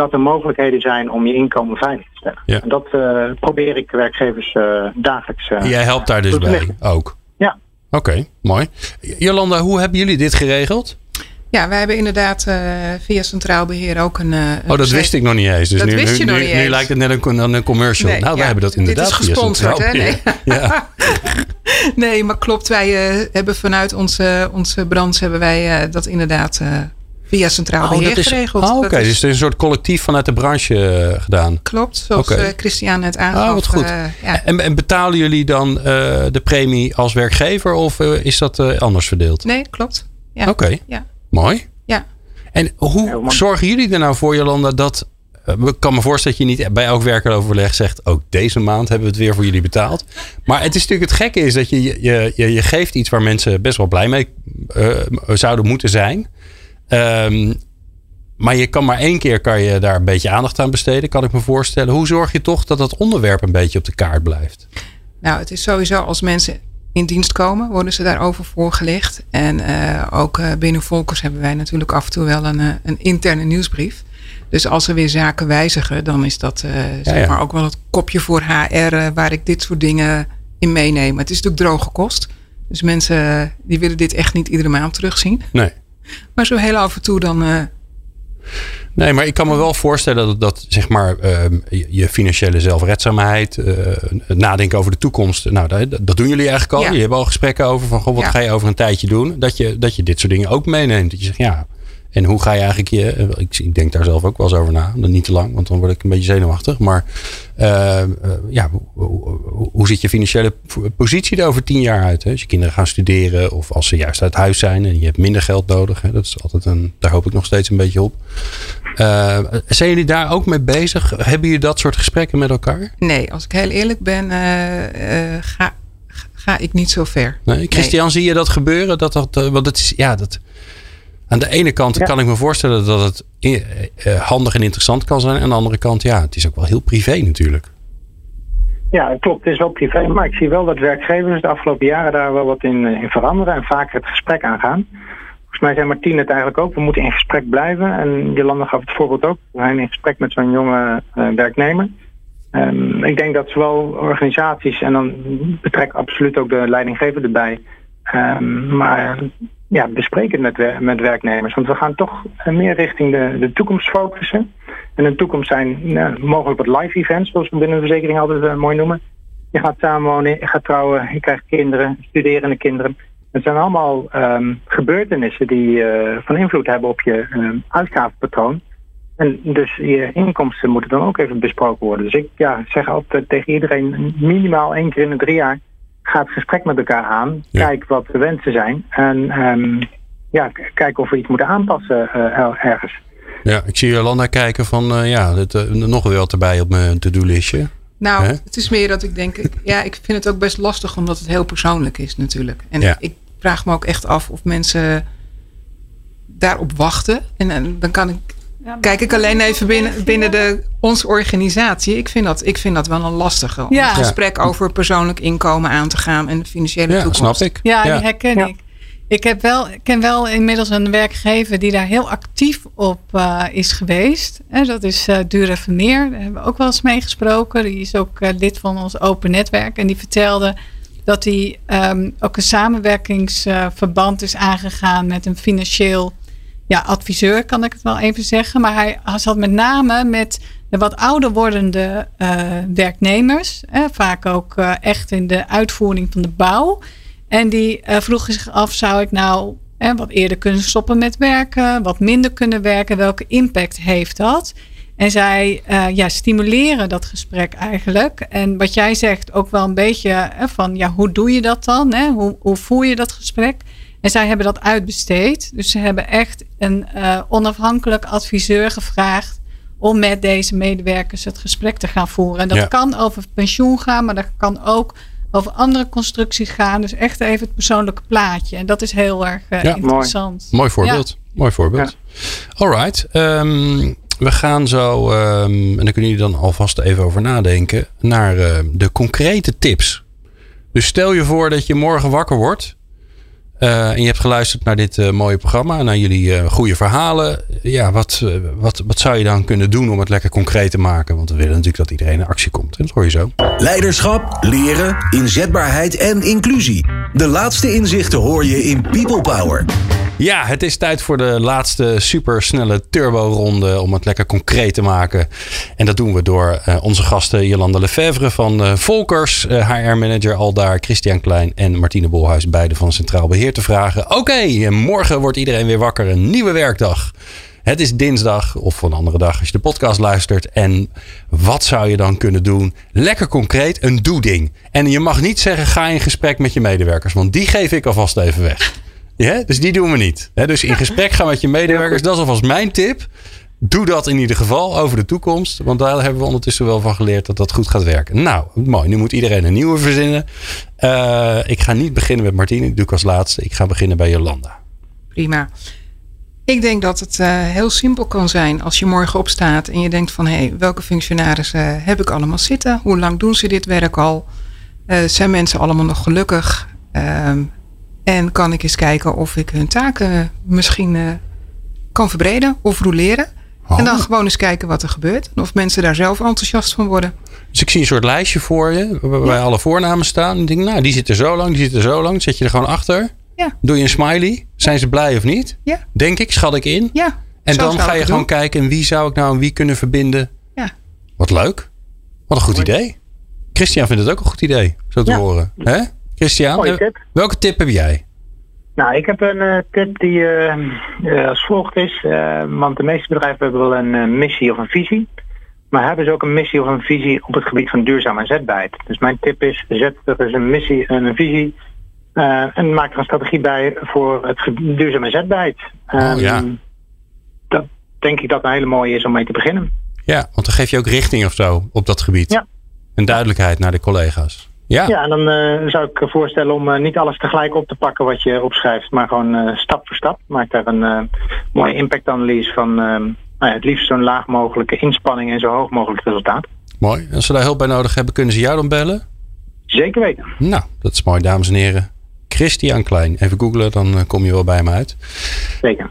dat er mogelijkheden zijn om je inkomen veilig te stellen. Ja. En dat uh, probeer ik werkgevers uh, dagelijks. Uh, Jij helpt daar dus bij ook? Ja. Oké, mooi. Jolanda, hoe hebben jullie dit geregeld? Ja, wij hebben inderdaad uh, via Centraal Beheer ook een. Uh, oh, dat wist ik nog niet eens. Dus dat nu, wist je nu, nog niet nu, nu lijkt het net een, een commercial. Nee, nou, wij hebben dat inderdaad. Dit is gesponsord, hè? Nee. Ja. nee, maar klopt. Wij uh, hebben vanuit onze, onze branche hebben wij dat inderdaad via Centraal oh, Beheer is, geregeld. Oh, Oké, okay. dus het is een soort collectief vanuit de branche gedaan. Klopt, zoals okay. Christian net aangaf. Oh, wat goed. Ja. En, en, betalen jullie dan de premie als werkgever of is dat anders verdeeld? Nee, klopt. Ja. Oké. Ja. Mooi. Ja. En hoe zorgen jullie er nou voor, Jolanda, dat... Eh, ik kan me voorstellen dat je niet bij elk werkeroverleg zegt... ook deze maand hebben we het weer voor jullie betaald. Maar het is natuurlijk het gekke is dat je, je, je, je geeft iets waar mensen best wel blij mee uh, zouden moeten zijn. Um, maar je kan maar één keer kan je daar een beetje aandacht aan besteden, kan ik me voorstellen. Hoe zorg je toch dat dat onderwerp een beetje op de kaart blijft? Nou, het is sowieso als mensen in dienst komen, worden ze daarover voorgelegd. En uh, ook uh, binnen Volkers hebben wij natuurlijk af en toe wel een, uh, een interne nieuwsbrief. Dus als er weer zaken wijzigen, dan is dat zeg ja, maar ook wel het kopje voor HR waar ik dit soort dingen in meeneem. Het is natuurlijk droge kost. Dus mensen die willen dit echt niet iedere maand terugzien. Nee. Maar zo heel af en toe dan Nee, maar ik kan me wel voorstellen dat, dat zeg maar, uh, je financiële zelfredzaamheid, uh, nadenken over de toekomst, nou, dat, dat doen jullie eigenlijk al. Ja. Je hebt al gesprekken over van, goh, wat ja. ga je over een tijdje doen? Dat je, dat je dit soort dingen ook meeneemt. Dat je zegt, ja, en hoe ga je eigenlijk je. Eh, ik, ik, denk daar zelf ook wel eens over na. Dan niet te lang, want dan word ik een beetje zenuwachtig. Maar uh, uh, ja, hoe, hoe, ziet je financiële positie er over tien jaar uit? Hè? Als je kinderen gaan studeren of als ze juist uit huis zijn en je hebt minder geld nodig. Hè? Dat is altijd een. Daar hoop ik nog steeds een beetje op. Uh, zijn jullie daar ook mee bezig? Hebben jullie dat soort gesprekken met elkaar? Nee, als ik heel eerlijk ben, ga, ga ik niet zo ver. Nee, Christian, nee. zie je dat gebeuren? Dat dat, want het is, ja, dat, Aan de ene kant kan ik me voorstellen dat het handig en interessant kan zijn. Aan de andere kant, ja, het is ook wel heel privé natuurlijk. Ja, klopt. Het is wel privé. Maar ik zie wel dat werkgevers de afgelopen jaren daar wel wat in, in veranderen. En vaker het gesprek aangaan. Volgens mij zei Martien het eigenlijk ook. We moeten in gesprek blijven. En Jolanda gaf het voorbeeld ook. We zijn in gesprek met zo'n jonge uh, werknemer. Um, ik denk dat zowel organisaties, en dan betrek absoluut ook de leidinggever erbij, um, maar ja, bespreken met, met werknemers. Want we gaan toch meer richting de, de toekomst focussen. En de toekomst zijn nou, mogelijk wat live events, zoals we binnen de verzekering altijd uh, mooi noemen. Je gaat samenwonen, je gaat trouwen, je krijgt kinderen, studerende kinderen. Het zijn allemaal um, gebeurtenissen die van invloed hebben op je uitgavenpatroon. En dus je inkomsten moeten dan ook even besproken worden. Dus ik ja, zeg altijd tegen iedereen minimaal één keer in de drie jaar ga het gesprek met elkaar aan. Kijk wat de wensen zijn. En um, ja, kijk of we iets moeten aanpassen uh, ergens. Ja, ik zie Jolanda kijken van uh, ja, het, uh, nog wel erbij op mijn to-do-listje. Nou, He? het is meer dat ik denk, ja, ik vind het ook best lastig omdat het heel persoonlijk is natuurlijk. En ja. ik vraag me ook echt af of mensen daarop wachten. En, en dan kan ik Kijk ik alleen even binnen, binnen de, onze organisatie. Ik vind, dat, ik vind dat wel een lastige. Om ja. een gesprek over persoonlijk inkomen aan te gaan en de financiële ja, toekomst. snap ik. Ja, die herken ik. Ik heb wel, ken wel inmiddels een werkgever die daar heel actief op uh, is geweest. En dat is uh, Dure Vermeer. Daar hebben we ook wel eens mee gesproken. Die is ook uh, lid van ons open netwerk. En die vertelde dat hij um, ook een samenwerkingsverband is aangegaan met een financieel ja, adviseur, kan ik het wel even zeggen. Maar hij zat met name met de wat ouder wordende uh, werknemers. Vaak ook uh, echt in de uitvoering van de bouw. En die uh, vroegen zich af, zou ik nou wat eerder kunnen stoppen met werken? Wat minder kunnen werken? Welke impact heeft dat? En zij ja, stimuleren dat gesprek eigenlijk. En wat jij zegt ook wel een beetje van, ja, hoe doe je dat dan? Hè? Hoe, hoe voer je dat gesprek? En zij hebben dat uitbesteed. Dus ze hebben echt een uh, onafhankelijk adviseur gevraagd om met deze medewerkers het gesprek te gaan voeren. En dat ja. kan over pensioen gaan, maar dat kan ook over andere constructies gaan. Dus echt even het persoonlijke plaatje. En dat is heel erg uh, ja, interessant. Mooi, mooi voorbeeld. Ja. Mooi voorbeeld. Alright. Um, we gaan zo, um, en daar kunnen jullie dan alvast even over nadenken, naar uh, de concrete tips. Dus stel je voor dat je morgen wakker wordt uh, en je hebt geluisterd naar dit uh, mooie programma, naar jullie uh, goede verhalen. Ja, wat, wat, wat zou je dan kunnen doen om het lekker concreet te maken? Want we willen natuurlijk dat iedereen in actie komt. En dat hoor je zo. Leiderschap, leren, inzetbaarheid en inclusie. De laatste inzichten hoor je in People Power. Ja, het is tijd voor de laatste supersnelle turbo-ronde om het lekker concreet te maken. En dat doen we door uh, onze gasten Jolanda Lefevre van uh, Volkers, HR-manager Aldaar, Christian Klein en Martine Bolhuis, beide van Centraal Beheer, te vragen. Oké, morgen wordt iedereen weer wakker, een nieuwe werkdag. Het is dinsdag of een andere dag als je de podcast luistert. En wat zou je dan kunnen doen? Lekker concreet, een doe-ding. En je mag niet zeggen, ga in gesprek met je medewerkers, want die geef ik alvast even weg. Ja, dus die doen we niet. dus in gesprek gaan met je medewerkers. Dat is alvast mijn tip. Doe dat in ieder geval over de toekomst. Want daar hebben we ondertussen wel van geleerd dat dat goed gaat werken. Nou, mooi. Nu moet iedereen een nieuwe verzinnen. Uh, ik ga niet beginnen met Martine. Dat doe ik als laatste. Ik ga beginnen bij Jolanda. Prima. Ik denk dat het uh, heel simpel kan zijn als je morgen opstaat en je denkt van hé, hey, welke functionarissen heb ik allemaal zitten? Hoe lang doen ze dit werk al? Uh, zijn mensen allemaal nog gelukkig? Ehm, en kan ik eens kijken of ik hun taken misschien uh, kan verbreden of roleren. Oh. En dan gewoon eens kijken wat er gebeurt. En of mensen daar zelf enthousiast van worden. Dus ik zie een soort lijstje voor je. Waarbij ja. alle voornamen staan. En ik denk, nou, die zitten zo lang, die zitten zo lang. Zet je er gewoon achter. Ja. Doe je een smiley. Zijn ze blij of niet? Ja. Denk ik, schat ik in. Ja. En dan ga je gewoon doen. kijken. En wie zou ik nou en wie kunnen verbinden? Ja. Wat leuk. Wat een goed idee. Christian vindt het ook een goed idee. Zo te ja. horen. Hè? Christian, tip. welke tip heb jij? Nou, ik heb een uh, tip die uh, uh, als volgt is. want de meeste bedrijven hebben wel een missie of een visie. Maar hebben ze ook een missie of een visie op het gebied van duurzaam inzetbaarheid. Dus mijn tip is, zet er eens een missie en een visie. en maak er een strategie bij voor het duurzaam inzetbaarheid. Oh, ja. Dat denk ik dat een hele mooie is om mee te beginnen. Ja, want dan geef je ook richting of zo op dat gebied. Ja. En duidelijkheid naar de collega's. Ja, ja en dan zou ik voorstellen om niet alles tegelijk op te pakken wat je opschrijft, maar gewoon stap voor stap. Maak daar een mooie impactanalyse van nou ja, het liefst zo'n laag mogelijke inspanning en zo hoog mogelijk resultaat. Mooi. Als ze daar hulp bij nodig hebben, kunnen ze jou dan bellen? Zeker weten. Nou, dat is mooi, dames en heren. Christian Klein. Even googlen, dan eh, kom je wel bij me uit. Zeker.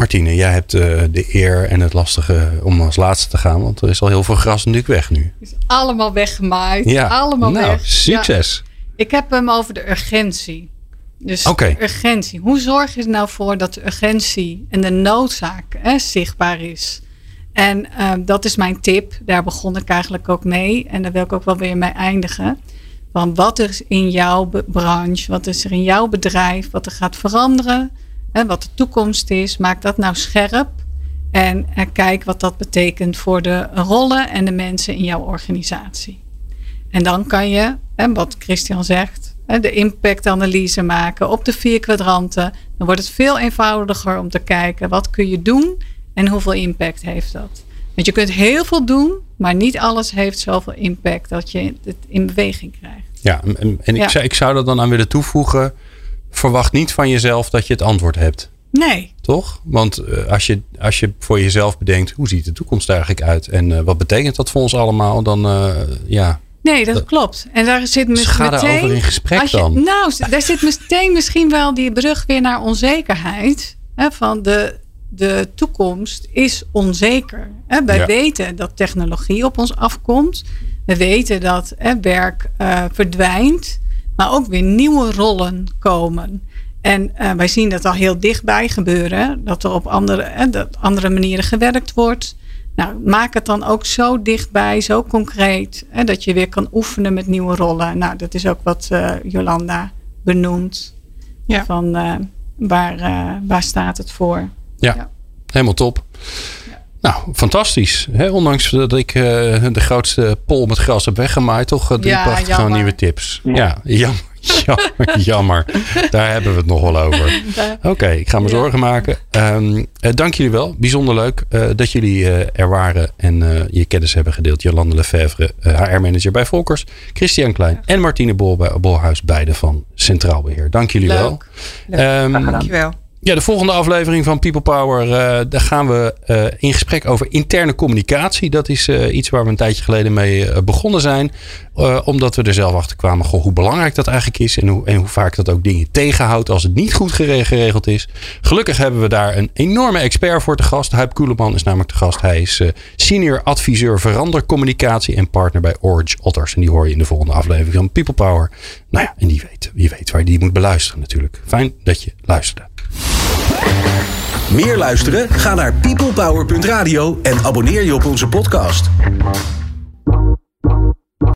Martine, jij hebt uh, de eer en het lastige om als laatste te gaan. Want er is al heel veel gras natuurlijk weg nu. Is allemaal weggemaaid. Ja. Allemaal nou, weg. succes. Ik heb hem over de urgentie. Dus okay. urgentie. Hoe zorg je er nou voor dat de urgentie en de noodzaak hè, zichtbaar is? En uh, dat is mijn tip. Daar begon ik eigenlijk ook mee. En daar wil ik ook wel weer mee eindigen. Van wat is in jouw branche, wat is er in jouw bedrijf, wat er gaat veranderen, hè, wat de toekomst is. Maak dat nou scherp. En, en kijk wat dat betekent voor de rollen en de mensen in jouw organisatie. En dan kan je, hè, wat Christian zegt, de impactanalyse maken op de vier kwadranten. Dan wordt het veel eenvoudiger om te kijken wat kun je doen en hoeveel impact heeft dat? Want je kunt heel veel doen, maar niet alles heeft zoveel impact dat je het in beweging krijgt. Ja, en, en ik, Zou, ik zou er dan aan willen toevoegen. Verwacht niet van jezelf dat je het antwoord hebt. Nee. Toch? Want uh, als, je, als je voor jezelf bedenkt, hoe ziet de toekomst eigenlijk uit? En uh, wat betekent dat voor ons allemaal? Dan uh, ja. Nee, dat, klopt. En daar zit dus ga meteen. daarover in gesprek je, dan. Nou, daar zit meteen misschien wel die brug weer naar onzekerheid. Hè, van de, de toekomst is onzeker. Wij weten dat technologie op ons afkomt. We weten dat werk uh, verdwijnt, maar ook weer nieuwe rollen komen. En uh, wij zien dat al heel dichtbij gebeuren, dat er op andere, dat andere manieren gewerkt wordt. Nou, maak het dan ook zo dichtbij, zo concreet, hè, dat je weer kan oefenen met nieuwe rollen. Nou, dat is ook wat uh, Jolanda benoemt. Ja. Van waar, waar staat het voor? Ja, helemaal top. Nou, fantastisch. ondanks dat ik uh, de grootste pol met gras heb weggemaaid, toch uh, drie ja, prachtige nieuwe tips. Ja, ja jammer, jammer. Daar hebben we het nog wel over. Oké, ik ga me zorgen maken. Um, dank jullie wel. Bijzonder leuk dat jullie er waren en je kennis hebben gedeeld. Jolande Lefevre, HR-manager bij Volkers. Christian Klein en Martine Bol bij Bolhuis, beide van Centraal Beheer. Dank jullie wel. Leuk. Um, dank je wel. Ja, de volgende aflevering van People Power, uh, daar gaan we uh, in gesprek over interne communicatie. Dat is uh, iets waar we een tijdje geleden mee begonnen zijn. omdat we er zelf achter kwamen hoe belangrijk dat eigenlijk is. En hoe, en hoe vaak dat ook dingen tegenhoudt als het niet goed geregeld is. Gelukkig hebben we daar een enorme expert voor te gast. Huip Koeleman is namelijk te gast. Hij is senior adviseur verandercommunicatie en partner bij Orange Otters. En die hoor je in de volgende aflevering van People Power. Nou ja, en die weet, wie weet waar je die moet beluisteren natuurlijk. Fijn dat je luisterde. Meer luisteren? Ga naar peoplepower.radio en abonneer je op onze podcast.